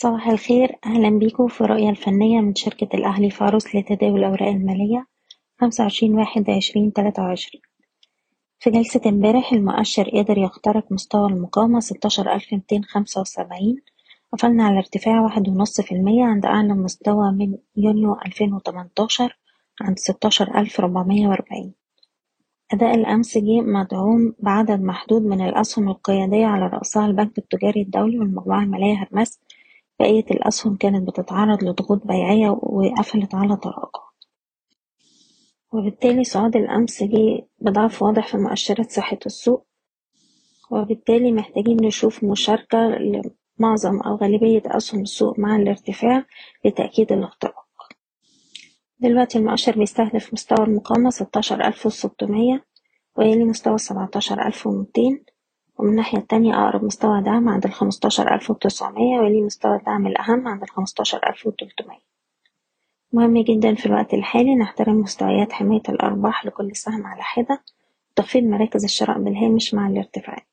صباح الخير. أهلا بيكم في الرؤية الفنية من شركة الأهلي فاروس لتداول الأوراق المالية خمسة وعشرين واحد عشرين تلاتة وعشرين. في جلسة امبارح المؤشر قدر يخترق مستوى المقاومة ستاشر ألف ميتين خمسة وسبعين. قفلنا على ارتفاع واحد ونص في المية عند أعلى مستوى من يونيو ألفين وتمنتاشر عند ستاشر ألف ربعمية وأربعين. أداء الأمس جه مدعوم بعدد محدود من الأسهم القيادية على رأسها البنك التجاري الدولي والمجموعة المالية هرمس بقية الأسهم كانت بتتعرض لضغوط بيعية وقفلت على تراجع. وبالتالي صعود الأمس جه بضعف واضح في مؤشرات صحة السوق وبالتالي محتاجين نشوف مشاركة لمعظم أو غالبية أسهم السوق مع الارتفاع لتأكيد الاختراق. دلوقتي المؤشر بيستهدف مستوى المقاومة ستاشر ألف وستمية ويلي مستوى سبعتاشر ألف ومتين ومن الناحية التانية أقرب مستوى دعم عند الخمستاشر ألف وتسعمية ويلي مستوى الدعم الأهم عند الخمستاشر ألف وتلتمية. مهم جدا في الوقت الحالي نحترم مستويات حماية الأرباح لكل سهم على حدة. وتخفيض مراكز الشراء بالهامش مع الارتفاعات.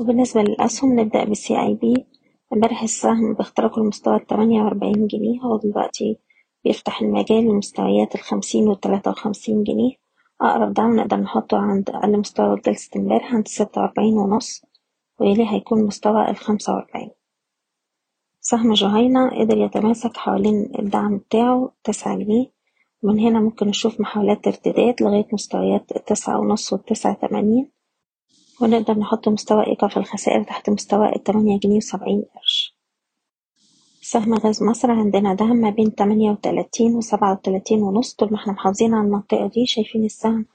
وبالنسبة للأسهم نبدأ بالسي أي بي امبارح السهم باختراق المستوى التمانية وأربعين جنيه. هو دلوقتي بيفتح المجال لمستويات الخمسين والتلاتة وخمسين جنيه. أقرب دعم نقدر نحطه عند أقل مستوى جلسة امبارح عند ستة وأربعين ونص ويليه هيكون مستوى الخمسة وأربعين. سهم جهينة قدر يتماسك حوالين الدعم بتاعه تسعة جنيه. ومن هنا ممكن نشوف محاولات ارتداد لغاية مستويات التسعة ونص والتسعة تمانين ونقدر نحط مستوى إيقاف الخسائر تحت مستوى التمانية جنيه وسبعين قرش. سهم غاز مصر عندنا دعم ما بين تمانية وتلاتين وسبعة وتلاتين ونص. طول ما إحنا محافظين على المنطقة دي شايفين السهم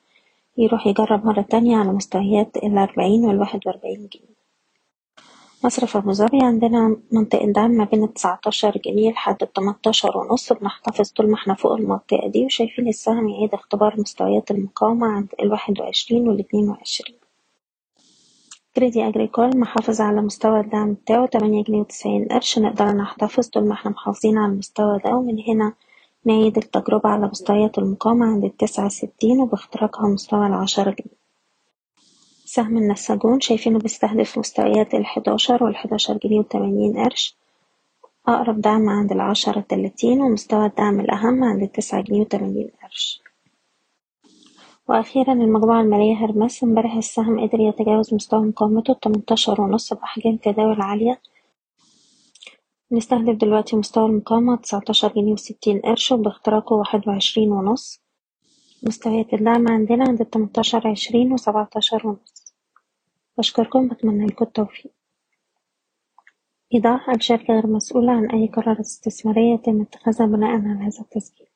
يروح يجرب مرة تانية على مستويات الأربعين والواحد وأربعين جنيه. مصرف أبو ظبي عندنا منطقة دعم ما بين التسعتاشر جنيه لحد التمنتاشر ونص. بنحتفظ طول ما إحنا فوق المنطقة دي وشايفين السهم يعيد اختبار مستويات المقاومة عند الواحد وعشرين والاتنين وعشرين. كريدي أجريكول محافظ على مستوى الدعم بتاعه تمانية جنيه وتسعين قرش نقدر نحتفظ طول ما إحنا محافظين على المستوى ده ومن هنا نعيد التجربة على مستويات المقاومة عند التسعة ستين وباختراقها مستوى العشرة جنيه. سهم النساجون شايفينه بيستهدف مستويات الحداشر والحداشر جنيه وتمانين قرش. أقرب دعم عند العشرة تلاتين ومستوى الدعم الأهم عند التسعة جنيه وتمانين قرش. وأخيرا المجموعة المالية هرمس امبارح السهم قدر يتجاوز مستوى مقاومته التمنتاشر ونص بأحجام تداول عالية نستهدف دلوقتي مستوى المقاومة تسعتاشر جنيه وستين قرش وباختراقه واحد وعشرين ونص. مستويات الدعم عندنا عند التمنتاشر عشرين وسبعتاشر ونص. بشكركم بتمنى لكم التوفيق. إيضاح الشركة غير مسؤولة عن أي قرارات استثمارية يتم اتخاذها بناء على هذا التسجيل.